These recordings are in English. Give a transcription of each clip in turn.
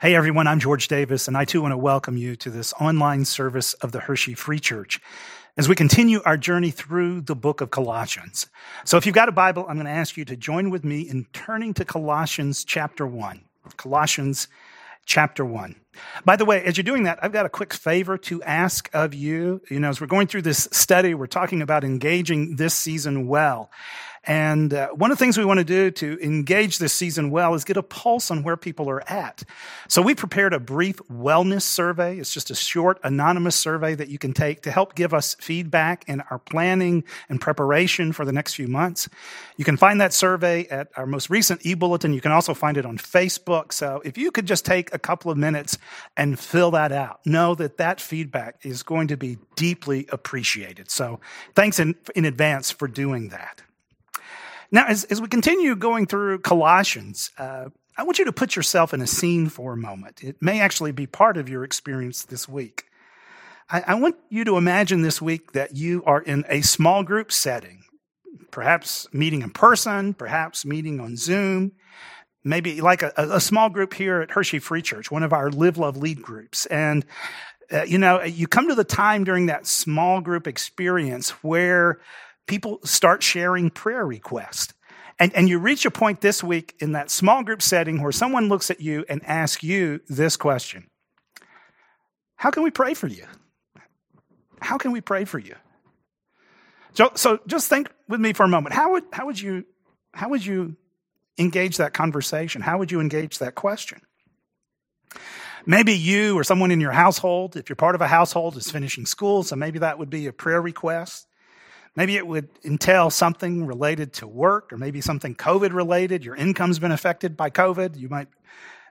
Hey everyone, I'm George Davis, and I too want to welcome you to this online service of the Hershey Free Church as we continue our journey through the book of Colossians. So if you've got a Bible, I'm going to ask you to join with me in turning to Colossians chapter 1. Colossians chapter 1. By the way, as you're doing that, I've got a quick favor to ask of you. You know, as we're going through this study, we're talking about engaging this season well. And uh, one of the things we want to do to engage this season well is get a pulse on where people are at. So we prepared a brief wellness survey. It's just a short, anonymous survey that you can take to help give us feedback in our planning and preparation for the next few months. You can find that survey at our most recent e-bulletin. You can also find it on Facebook. So if you could just take a couple of minutes and fill that out, know that that feedback is going to be deeply appreciated. So thanks in, in advance for doing that. Now, as, as we continue going through Colossians, uh, I want you to put yourself in a scene for a moment. It may actually be part of your experience this week. I, I want you to imagine this week that you are in a small group setting, perhaps meeting in person, perhaps meeting on Zoom, maybe like a, a small group here at Hershey Free Church, one of our Live Love Lead groups. And uh, you know, you come to the time during that small group experience where people start sharing prayer requests. And, and you reach a point this week in that small group setting where someone looks at you and asks you this question How can we pray for you? How can we pray for you? So, so just think with me for a moment. How would, how, would you, how would you engage that conversation? How would you engage that question? Maybe you or someone in your household, if you're part of a household, is finishing school, so maybe that would be a prayer request. Maybe it would entail something related to work or maybe something COVID related. Your income's been affected by COVID. You might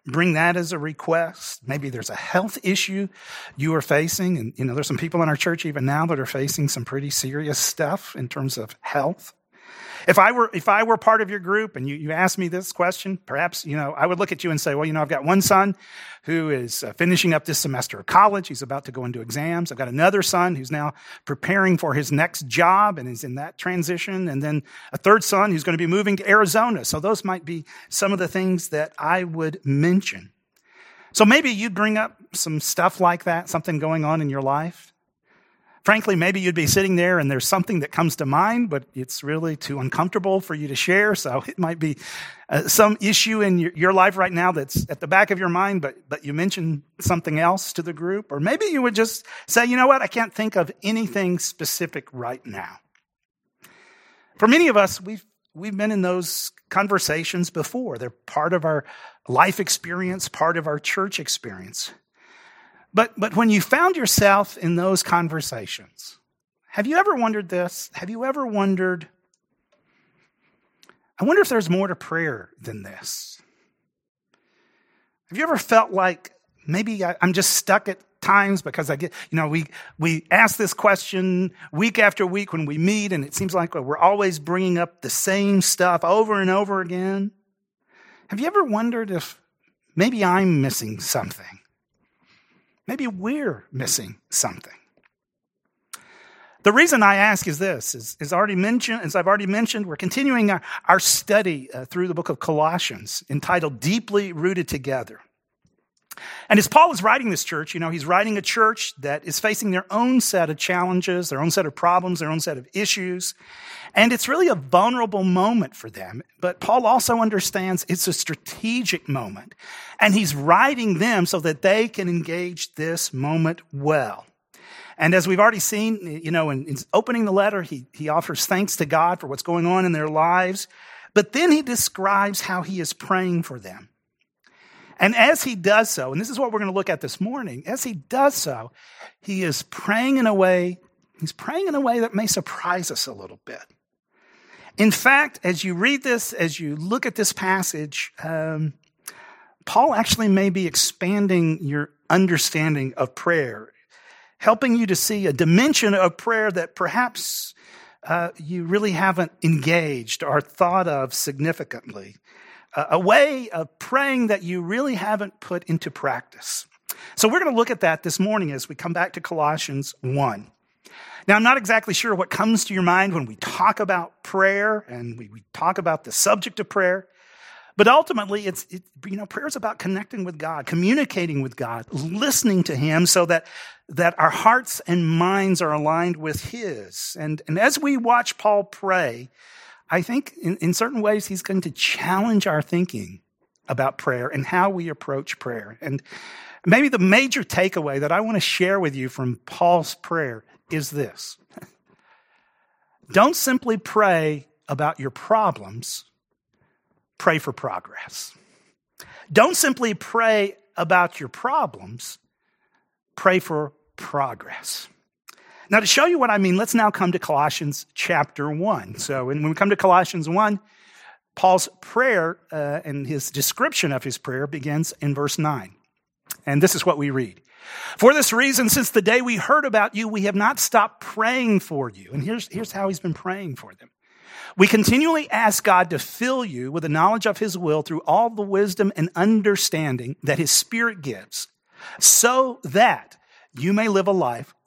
bring that as a request. Maybe there's a health issue you are facing. And, you know, there's some people in our church even now that are facing some pretty serious stuff in terms of health. If I were, if I were part of your group and you, you asked me this question, perhaps, you know, I would look at you and say, well, you know, I've got one son who is uh, finishing up this semester of college. He's about to go into exams. I've got another son who's now preparing for his next job and is in that transition. And then a third son who's going to be moving to Arizona. So those might be some of the things that I would mention. So maybe you'd bring up some stuff like that, something going on in your life. Frankly, maybe you'd be sitting there and there's something that comes to mind, but it's really too uncomfortable for you to share. So it might be uh, some issue in your, your, life right now that's at the back of your mind, but, but you mentioned something else to the group. Or maybe you would just say, you know what? I can't think of anything specific right now. For many of us, we've, we've been in those conversations before. They're part of our life experience, part of our church experience. But, but when you found yourself in those conversations, have you ever wondered this? Have you ever wondered, I wonder if there's more to prayer than this? Have you ever felt like maybe I, I'm just stuck at times because I get, you know, we, we ask this question week after week when we meet, and it seems like we're always bringing up the same stuff over and over again. Have you ever wondered if maybe I'm missing something? Maybe we're missing something. The reason I ask is this, is, is already mentioned, as I've already mentioned, we're continuing our, our study uh, through the book of Colossians entitled Deeply Rooted Together. And as Paul is writing this church, you know, he's writing a church that is facing their own set of challenges, their own set of problems, their own set of issues. And it's really a vulnerable moment for them. But Paul also understands it's a strategic moment. And he's writing them so that they can engage this moment well. And as we've already seen, you know, in, in opening the letter, he, he offers thanks to God for what's going on in their lives. But then he describes how he is praying for them. And as he does so, and this is what we're going to look at this morning, as he does so, he is praying in a way, he's praying in a way that may surprise us a little bit. In fact, as you read this, as you look at this passage, um, Paul actually may be expanding your understanding of prayer, helping you to see a dimension of prayer that perhaps uh, you really haven't engaged or thought of significantly. A way of praying that you really haven't put into practice. So we're going to look at that this morning as we come back to Colossians 1. Now, I'm not exactly sure what comes to your mind when we talk about prayer and we, we talk about the subject of prayer, But ultimately, it's, it, you know, prayer is about connecting with God, communicating with God, listening to Him so that, that our hearts and minds are aligned with His. And, and as we watch Paul pray, I think in, in certain ways he's going to challenge our thinking about prayer and how we approach prayer. And maybe the major takeaway that I want to share with you from Paul's prayer is this. Don't simply pray about your problems, pray for progress. Don't simply pray about your problems, pray for progress. Now, to show you what I mean, let's now come to Colossians chapter 1. So, when we come to Colossians 1, Paul's prayer uh, and his description of his prayer begins in verse 9. And this is what we read. For this reason, since the day we heard about you, we have not stopped praying for you. And here's, here's how he's been praying for them. We continually ask God to fill you with the knowledge of his will through all the wisdom and understanding that his spirit gives, so that you may live a life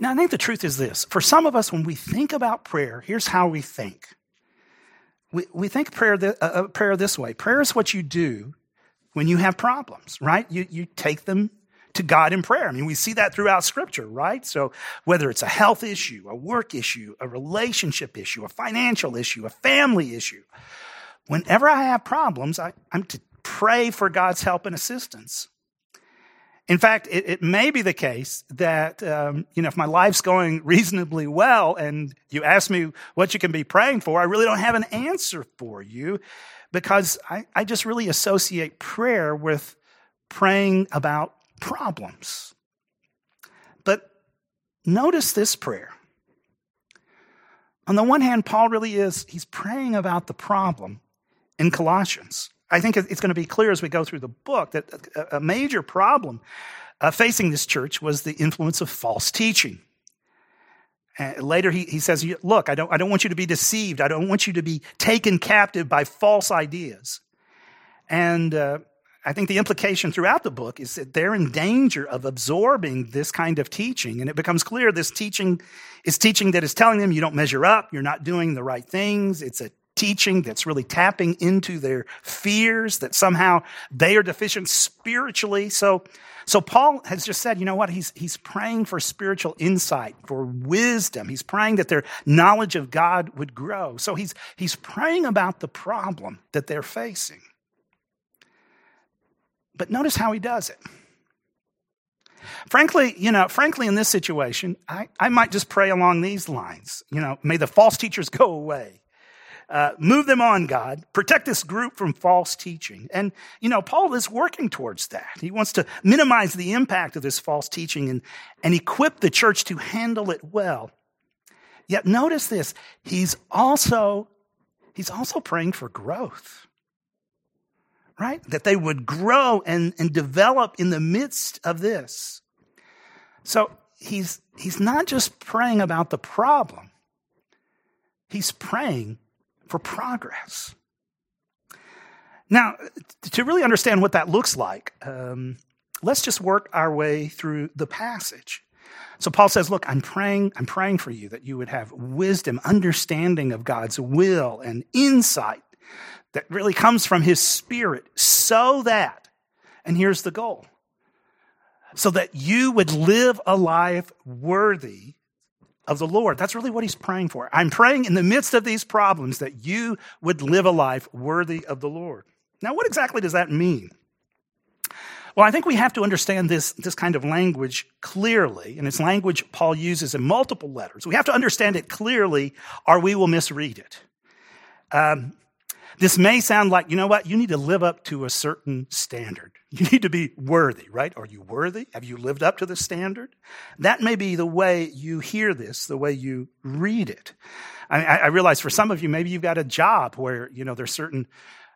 Now, I think the truth is this. For some of us, when we think about prayer, here's how we think. We, we think prayer, uh, uh, prayer this way. Prayer is what you do when you have problems, right? You, you take them to God in prayer. I mean, we see that throughout scripture, right? So whether it's a health issue, a work issue, a relationship issue, a financial issue, a family issue, whenever I have problems, I, I'm to pray for God's help and assistance. In fact, it, it, may be the case that, um, you know, if my life's going reasonably well and you ask me what you can be praying for, I really don't have an answer for you because I, I just really associate prayer with praying about problems. But notice this prayer. On the one hand, Paul really is, he's praying about the problem in Colossians. I think it's going to be clear as we go through the book that a major problem uh, facing this church was the influence of false teaching. Uh, later, he, he says, Look, I don't, I don't want you to be deceived. I don't want you to be taken captive by false ideas. And uh, I think the implication throughout the book is that they're in danger of absorbing this kind of teaching. And it becomes clear this teaching is teaching that is telling them you don't measure up, you're not doing the right things. It's a teaching that's really tapping into their fears that somehow they are deficient spiritually. So, so Paul has just said, you know what? He's, he's praying for spiritual insight, for wisdom. He's praying that their knowledge of God would grow. So he's, he's praying about the problem that they're facing. But notice how he does it. Frankly, you know, frankly, in this situation, I, I might just pray along these lines. You know, may the false teachers go away. Uh, move them on, God. Protect this group from false teaching. And, you know, Paul is working towards that. He wants to minimize the impact of this false teaching and, and equip the church to handle it well. Yet notice this. He's also, he's also praying for growth. Right? That they would grow and, and develop in the midst of this. So he's, he's not just praying about the problem. He's praying for progress. Now, to really understand what that looks like, um, let's just work our way through the passage. So Paul says, look, I'm praying, I'm praying for you that you would have wisdom, understanding of God's will and insight that really comes from his spirit so that, and here's the goal, so that you would live a life worthy of the Lord. That's really what he's praying for. I'm praying in the midst of these problems that you would live a life worthy of the Lord. Now, what exactly does that mean? Well, I think we have to understand this, this kind of language clearly, and it's language Paul uses in multiple letters. We have to understand it clearly, or we will misread it. Um, this may sound like, you know what, you need to live up to a certain standard. You need to be worthy, right? Are you worthy? Have you lived up to the standard? That may be the way you hear this, the way you read it. I, I realize for some of you, maybe you've got a job where, you know, there's certain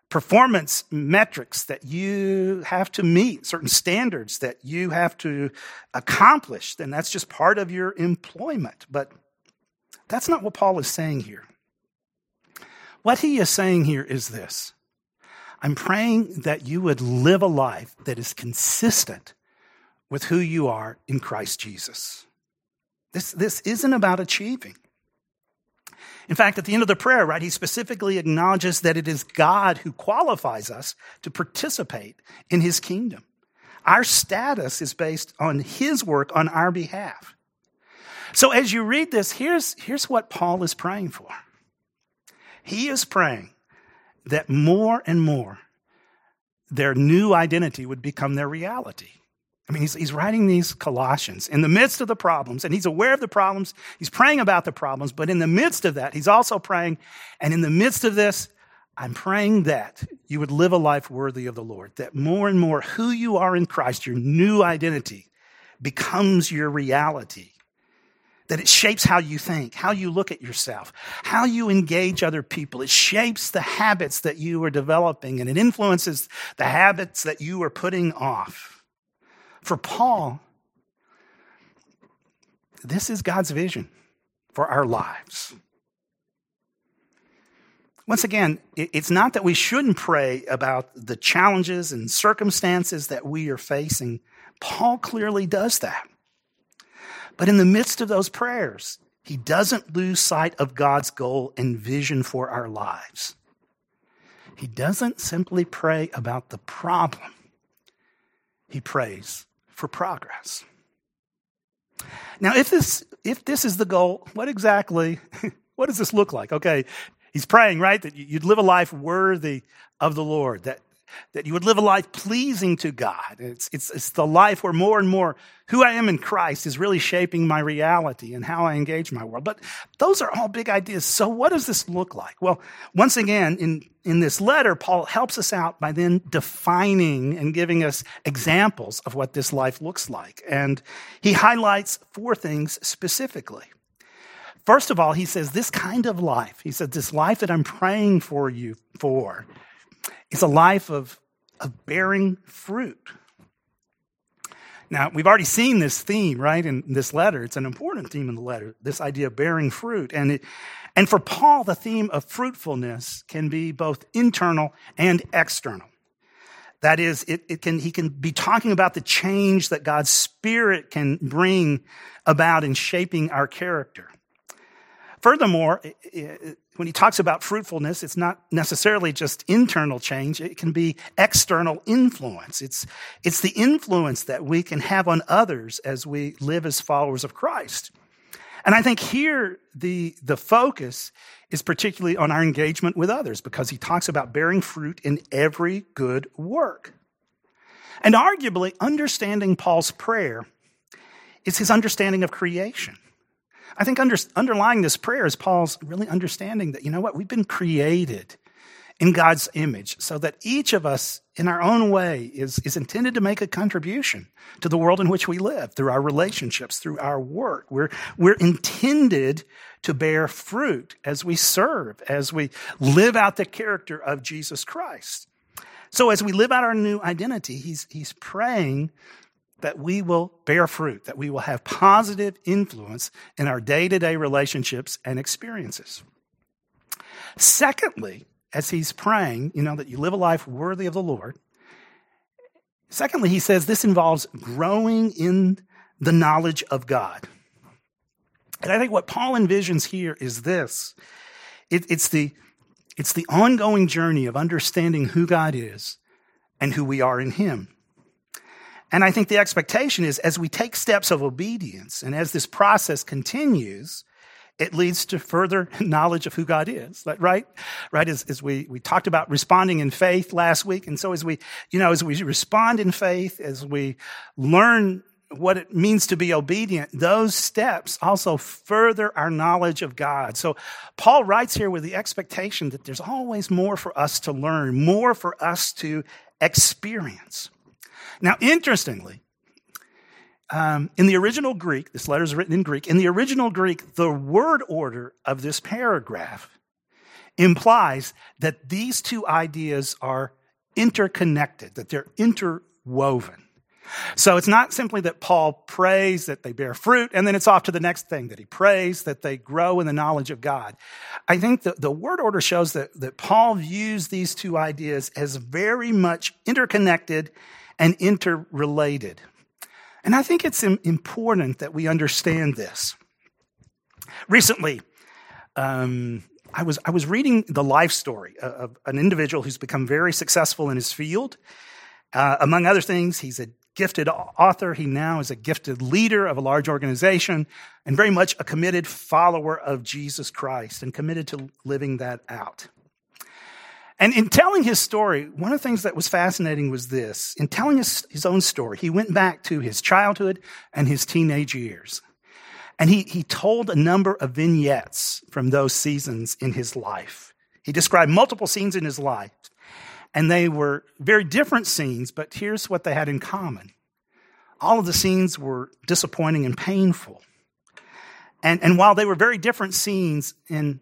performance metrics that you have to meet, certain standards that you have to accomplish, then that's just part of your employment. But that's not what Paul is saying here. What he is saying here is this I'm praying that you would live a life that is consistent with who you are in Christ Jesus. This, this isn't about achieving. In fact, at the end of the prayer, right, he specifically acknowledges that it is God who qualifies us to participate in his kingdom. Our status is based on his work on our behalf. So as you read this, here's, here's what Paul is praying for. He is praying that more and more their new identity would become their reality. I mean, he's, he's writing these Colossians in the midst of the problems, and he's aware of the problems. He's praying about the problems, but in the midst of that, he's also praying, and in the midst of this, I'm praying that you would live a life worthy of the Lord, that more and more who you are in Christ, your new identity, becomes your reality. That it shapes how you think, how you look at yourself, how you engage other people. It shapes the habits that you are developing, and it influences the habits that you are putting off. For Paul, this is God's vision for our lives. Once again, it's not that we shouldn't pray about the challenges and circumstances that we are facing. Paul clearly does that. But in the midst of those prayers, he doesn't lose sight of God's goal and vision for our lives. He doesn't simply pray about the problem, he prays for progress. Now, if this, if this is the goal, what exactly, what does this look like? Okay, he's praying, right? That you'd live a life worthy of the Lord, that that you would live a life pleasing to God. It's, it's, it's the life where more and more who I am in Christ is really shaping my reality and how I engage my world. But those are all big ideas. So what does this look like? Well, once again, in, in this letter, Paul helps us out by then defining and giving us examples of what this life looks like. And he highlights four things specifically. First of all, he says, this kind of life, he said, this life that I'm praying for you for, it's a life of, of bearing fruit. Now, we've already seen this theme, right, in this letter. It's an important theme in the letter, this idea of bearing fruit. And, it, and for Paul, the theme of fruitfulness can be both internal and external. That is, it, it can, he can be talking about the change that God's Spirit can bring about in shaping our character. Furthermore, when he talks about fruitfulness, it's not necessarily just internal change. It can be external influence. It's, it's the influence that we can have on others as we live as followers of Christ. And I think here the, the focus is particularly on our engagement with others because he talks about bearing fruit in every good work. And arguably, understanding Paul's prayer is his understanding of creation. I think under, underlying this prayer is Paul's really understanding that, you know what, we've been created in God's image so that each of us in our own way is, is intended to make a contribution to the world in which we live through our relationships, through our work. We're, we're intended to bear fruit as we serve, as we live out the character of Jesus Christ. So as we live out our new identity, he's, he's praying that we will bear fruit, that we will have positive influence in our day to day relationships and experiences. Secondly, as he's praying, you know, that you live a life worthy of the Lord. Secondly, he says this involves growing in the knowledge of God. And I think what Paul envisions here is this it, it's, the, it's the ongoing journey of understanding who God is and who we are in Him. And I think the expectation is as we take steps of obedience and as this process continues, it leads to further knowledge of who God is, right? Right? As, as we, we talked about responding in faith last week. And so as we, you know, as we respond in faith, as we learn what it means to be obedient, those steps also further our knowledge of God. So Paul writes here with the expectation that there's always more for us to learn, more for us to experience. Now, interestingly, um, in the original Greek, this letter is written in Greek. In the original Greek, the word order of this paragraph implies that these two ideas are interconnected, that they're interwoven. So it's not simply that Paul prays that they bear fruit and then it's off to the next thing, that he prays that they grow in the knowledge of God. I think that the word order shows that, that Paul views these two ideas as very much interconnected and interrelated. And I think it's important that we understand this. Recently, um, I was, I was reading the life story of an individual who's become very successful in his field. Uh, among other things, he's a gifted author. He now is a gifted leader of a large organization and very much a committed follower of Jesus Christ and committed to living that out. And in telling his story, one of the things that was fascinating was this. In telling his, his own story, he went back to his childhood and his teenage years. And he, he told a number of vignettes from those seasons in his life. He described multiple scenes in his life, and they were very different scenes, but here's what they had in common. All of the scenes were disappointing and painful. And, and while they were very different scenes, in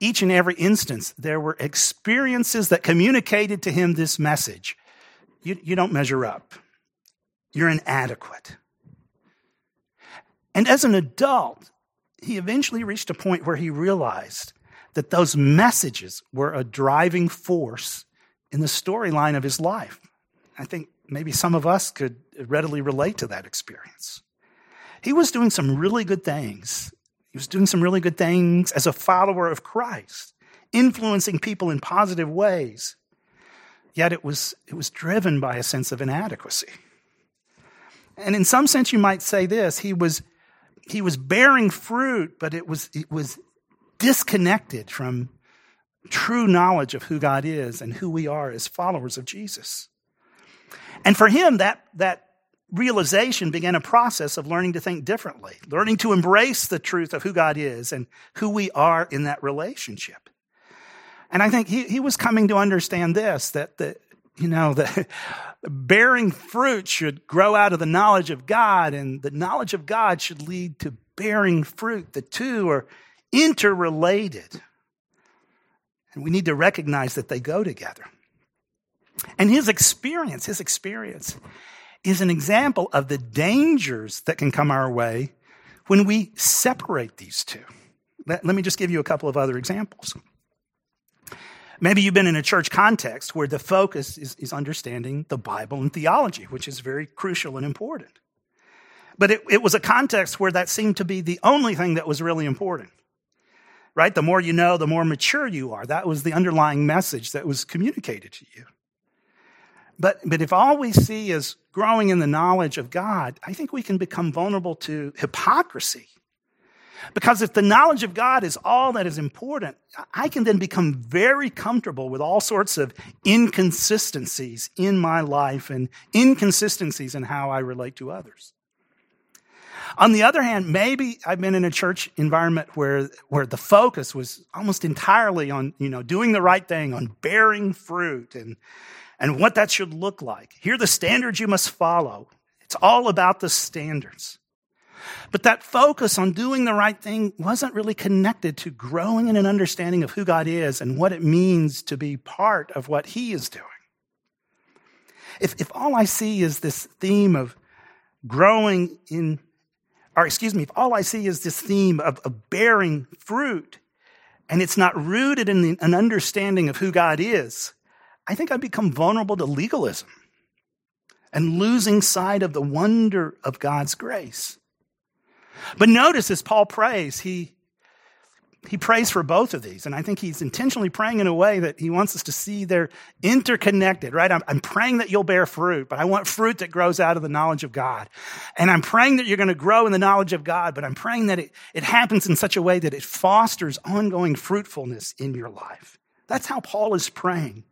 each and every instance, there were experiences that communicated to him this message you, you don't measure up, you're inadequate. And as an adult, he eventually reached a point where he realized that those messages were a driving force in the storyline of his life. I think maybe some of us could readily relate to that experience. He was doing some really good things. He was doing some really good things as a follower of Christ, influencing people in positive ways. Yet it was, it was driven by a sense of inadequacy. And in some sense, you might say this he was he was bearing fruit, but it was, it was disconnected from true knowledge of who God is and who we are as followers of Jesus. And for him, that, that realization began a process of learning to think differently, learning to embrace the truth of who God is and who we are in that relationship. And I think he, he was coming to understand this that the, you know, the bearing fruit should grow out of the knowledge of God, and the knowledge of God should lead to bearing fruit. The two are interrelated. And we need to recognize that they go together. And his experience, his experience is an example of the dangers that can come our way when we separate these two. Let, let me just give you a couple of other examples. Maybe you've been in a church context where the focus is, is understanding the Bible and theology, which is very crucial and important. But it, it was a context where that seemed to be the only thing that was really important. Right? The more you know, the more mature you are. That was the underlying message that was communicated to you. But, but if all we see is growing in the knowledge of God, I think we can become vulnerable to hypocrisy because if the knowledge of God is all that is important, I can then become very comfortable with all sorts of inconsistencies in my life and inconsistencies in how I relate to others. On the other hand, maybe I've been in a church environment where, where the focus was almost entirely on, you know, doing the right thing, on bearing fruit and, and what that should look like. Here are the standards you must follow. It's all about the standards. But that focus on doing the right thing wasn't really connected to growing in an understanding of who God is and what it means to be part of what He is doing. If, if all I see is this theme of growing in, or excuse me, if all I see is this theme of, of bearing fruit and it's not rooted in an understanding of who God is, I think I become vulnerable to legalism and losing sight of the wonder of God's grace. But notice as Paul prays, he, he prays for both of these. And I think he's intentionally praying in a way that he wants us to see they're interconnected, right? I'm, I'm, praying that you'll bear fruit, but I want fruit that grows out of the knowledge of God. And I'm praying that you're going to grow in the knowledge of God, but I'm praying that it, it happens in such a way that it fosters ongoing fruitfulness in your life. That's how Paul is praying.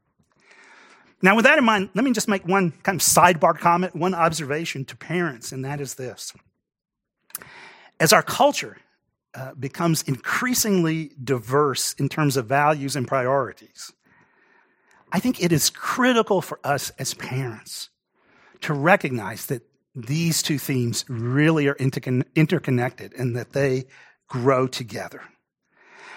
Now, with that in mind, let me just make one kind of sidebar comment, one observation to parents, and that is this. As our culture uh, becomes increasingly diverse in terms of values and priorities, I think it is critical for us as parents to recognize that these two themes really are interconnected and that they grow together.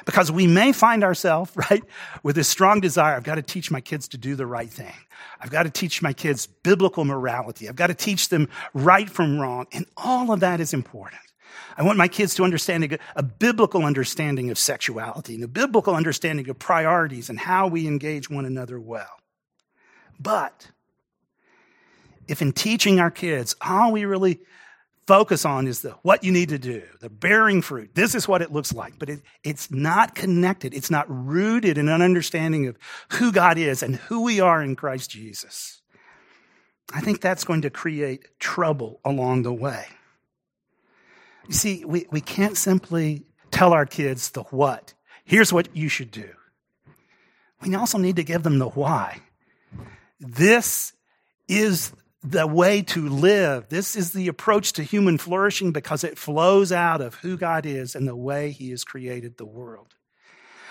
Because we may find ourselves, right, with this strong desire I've got to teach my kids to do the right thing. I've got to teach my kids biblical morality. I've got to teach them right from wrong. And all of that is important. I want my kids to understand a, a biblical understanding of sexuality and a biblical understanding of priorities and how we engage one another well. But if in teaching our kids, all we really focus on is the what you need to do, the bearing fruit. This is what it looks like, but it, it's not connected. It's not rooted in an understanding of who God is and who we are in Christ Jesus. I think that's going to create trouble along the way. You see, we, we can't simply tell our kids the what. Here's what you should do. We also need to give them the why. This is the way to live. This is the approach to human flourishing because it flows out of who God is and the way He has created the world.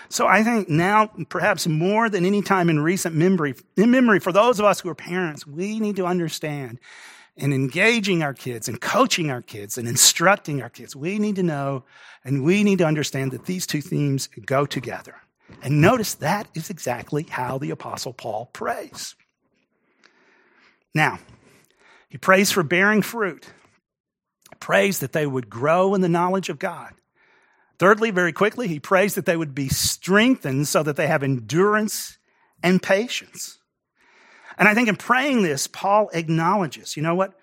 So I think now, perhaps more than any time in recent memory, in memory, for those of us who are parents, we need to understand in engaging our kids and coaching our kids and instructing our kids, we need to know and we need to understand that these two themes go together. And notice that is exactly how the Apostle Paul prays. Now, he prays for bearing fruit, he prays that they would grow in the knowledge of God. Thirdly, very quickly, he prays that they would be strengthened so that they have endurance and patience. And I think in praying this, Paul acknowledges, you know what?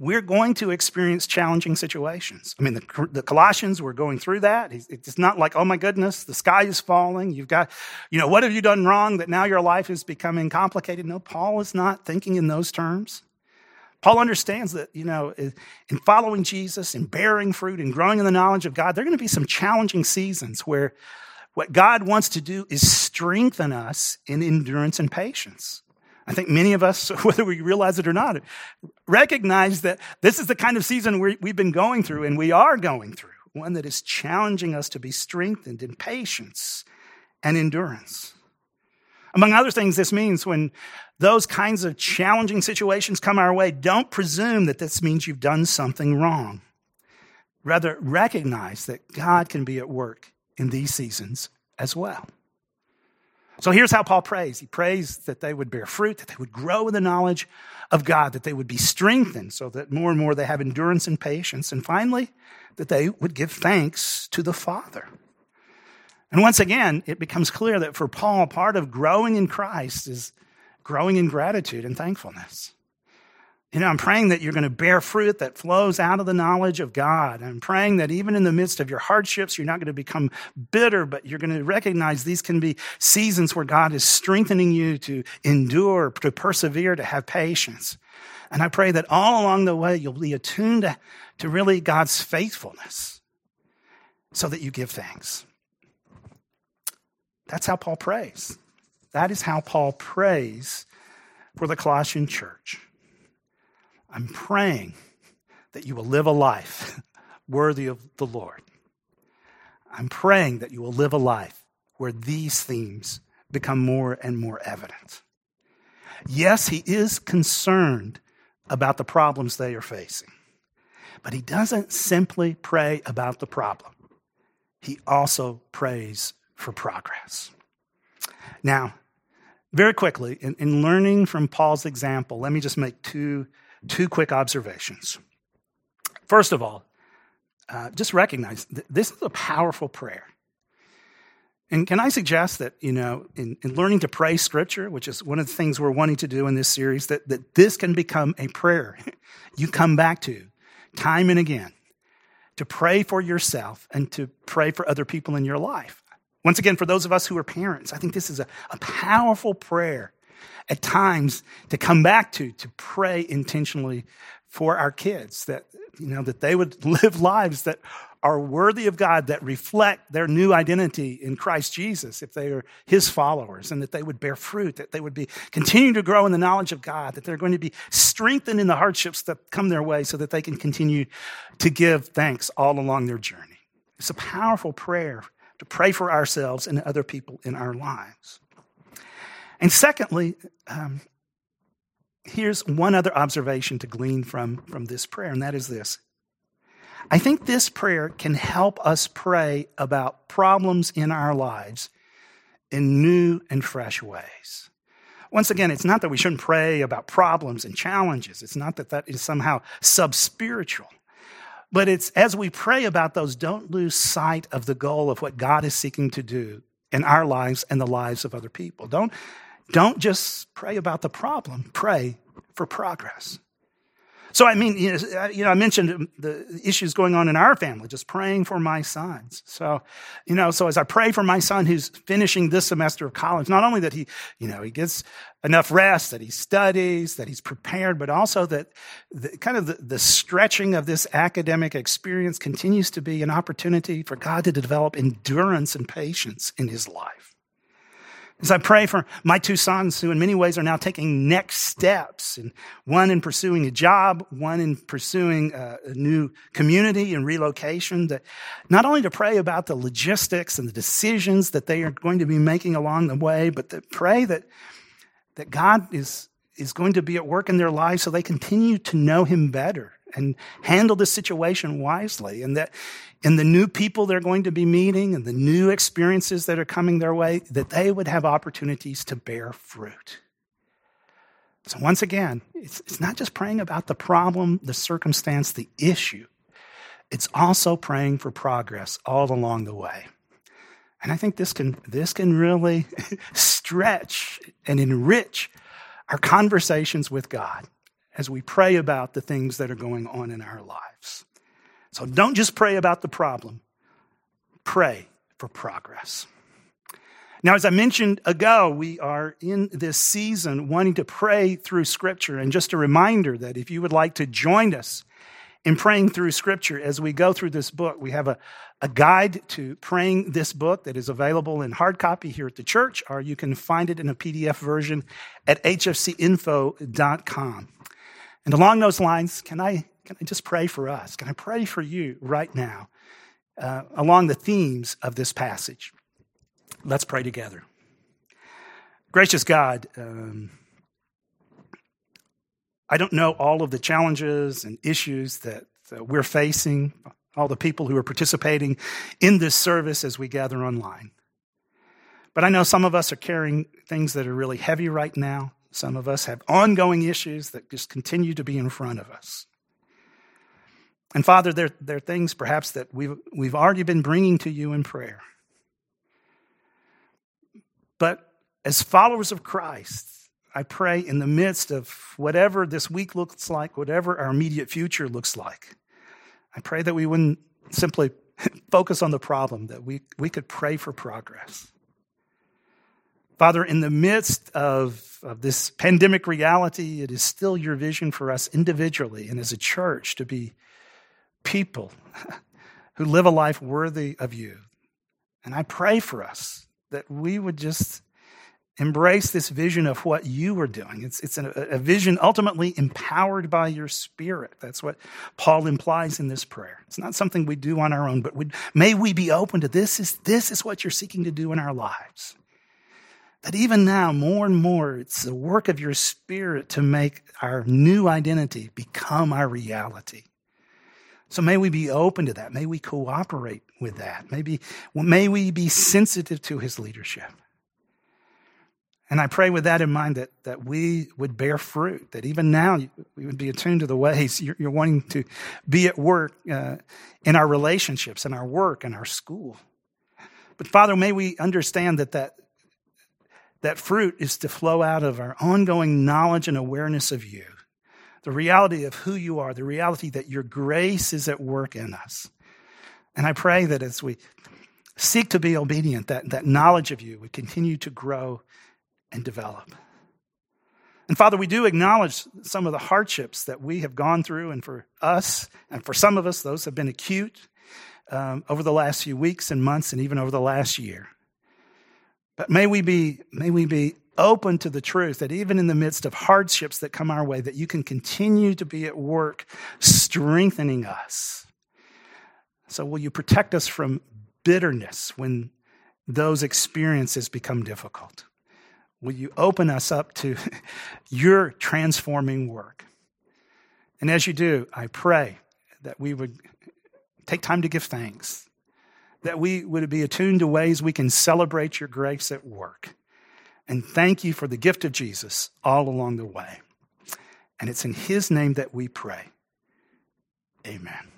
We're going to experience challenging situations. I mean, the, the Colossians were going through that. It's not like, oh my goodness, the sky is falling. You've got, you know, what have you done wrong that now your life is becoming complicated? No, Paul is not thinking in those terms. Paul understands that, you know, in following Jesus and bearing fruit and growing in the knowledge of God, there are going to be some challenging seasons where what God wants to do is strengthen us in endurance and patience. I think many of us, whether we realize it or not, recognize that this is the kind of season we've been going through and we are going through, one that is challenging us to be strengthened in patience and endurance. Among other things, this means when those kinds of challenging situations come our way, don't presume that this means you've done something wrong. Rather, recognize that God can be at work in these seasons as well. So here's how Paul prays. He prays that they would bear fruit, that they would grow in the knowledge of God, that they would be strengthened so that more and more they have endurance and patience. And finally, that they would give thanks to the Father. And once again, it becomes clear that for Paul, part of growing in Christ is growing in gratitude and thankfulness. You know, I'm praying that you're going to bear fruit that flows out of the knowledge of God. I'm praying that even in the midst of your hardships, you're not going to become bitter, but you're going to recognize these can be seasons where God is strengthening you to endure, to persevere, to have patience. And I pray that all along the way, you'll be attuned to, to really God's faithfulness so that you give thanks. That's how Paul prays. That is how Paul prays for the Colossian church. I'm praying that you will live a life worthy of the Lord. I'm praying that you will live a life where these themes become more and more evident. Yes, he is concerned about the problems they are facing, but he doesn't simply pray about the problem, he also prays for progress. Now, very quickly, in, in learning from Paul's example, let me just make two two quick observations. First of all, uh, just recognize this is a powerful prayer. And can I suggest that, you know, in, in, learning to pray scripture, which is one of the things we're wanting to do in this series, that, that this can become a prayer you come back to time and again to pray for yourself and to pray for other people in your life. Once again, for those of us who are parents, I think this is a, a powerful prayer at times to come back to, to pray intentionally for our kids, that, you know, that they would live lives that are worthy of God, that reflect their new identity in Christ Jesus, if they are his followers, and that they would bear fruit, that they would be continue to grow in the knowledge of God, that they're going to be strengthened in the hardships that come their way so that they can continue to give thanks all along their journey. It's a powerful prayer to pray for ourselves and other people in our lives. And secondly, um, here's one other observation to glean from, from this prayer, and that is this I think this prayer can help us pray about problems in our lives in new and fresh ways. Once again, it's not that we shouldn't pray about problems and challenges. It's not that that is somehow sub spiritual. But it's as we pray about those, don't lose sight of the goal of what God is seeking to do in our lives and the lives of other people. Don't, don't just pray about the problem, pray for progress. So, I mean, you know, I mentioned the issues going on in our family, just praying for my sons. So, you know, so as I pray for my son who's finishing this semester of college, not only that he, you know, he gets enough rest, that he studies, that he's prepared, but also that the, kind of the, the stretching of this academic experience continues to be an opportunity for God to develop endurance and patience in his life. As I pray for my two sons who in many ways are now taking next steps, and one in pursuing a job, one in pursuing a, a new community and relocation, that not only to pray about the logistics and the decisions that they are going to be making along the way, but to pray that, that God is, is going to be at work in their lives so they continue to know Him better and handle the situation wisely and that in the new people they're going to be meeting and the new experiences that are coming their way that they would have opportunities to bear fruit. So once again it's, it's not just praying about the problem the circumstance the issue. It's also praying for progress all along the way. And i think this can this can really stretch and enrich our conversations with god as we pray about the things that are going on in our lives. So don't just pray about the problem, pray for progress. Now, as I mentioned ago, we are in this season wanting to pray through Scripture. And just a reminder that if you would like to join us in praying through Scripture as we go through this book, we have a, a guide to praying this book that is available in hard copy here at the church, or you can find it in a PDF version at hfcinfo.com. And along those lines, can I, can I just pray for us? Can I pray for you right now uh, along the themes of this passage? Let's pray together. Gracious God, um, I don't know all of the challenges and issues that uh, we're facing, all the people who are participating in this service as we gather online. But I know some of us are carrying things that are really heavy right now. Some of us have ongoing issues that just continue to be in front of us. And Father, there, there are things perhaps that we've, we've already been bringing to you in prayer. But as followers of Christ, I pray in the midst of whatever this week looks like, whatever our immediate future looks like, I pray that we wouldn't simply focus on the problem, that we, we could pray for progress. Father, in the midst of, of this pandemic reality, it is still your vision for us individually and as a church to be people who live a life worthy of you. And I pray for us that we would just embrace this vision of what you are doing. It's, it's a, a vision ultimately empowered by your spirit. That's what Paul implies in this prayer. It's not something we do on our own, but may we be open to this is, this is what you're seeking to do in our lives that even now, more and more, it's the work of your spirit to make our new identity become our reality. So may we be open to that. May we cooperate with that. Maybe, may we be sensitive to his leadership. And I pray with that in mind that, that we would bear fruit, that even now we would be attuned to the ways you're, you're wanting to be at work uh, in our relationships, in our work, in our school. But Father, may we understand that, that that fruit is to flow out of our ongoing knowledge and awareness of you, the reality of who you are, the reality that your grace is at work in us. And I pray that as we seek to be obedient, that, that knowledge of you would continue to grow and develop. And Father, we do acknowledge some of the hardships that we have gone through, and for us, and for some of us, those have been acute um, over the last few weeks and months, and even over the last year. But may we be, may we be open to the truth that even in the midst of hardships that come our way, that you can continue to be at work strengthening us. So will you protect us from bitterness when those experiences become difficult? Will you open us up to your transforming work? And as you do, I pray that we would take time to give thanks, that we would be attuned to ways we can celebrate your grace at work. And thank you for the gift of Jesus all along the way. And it's in his name that we pray. Amen.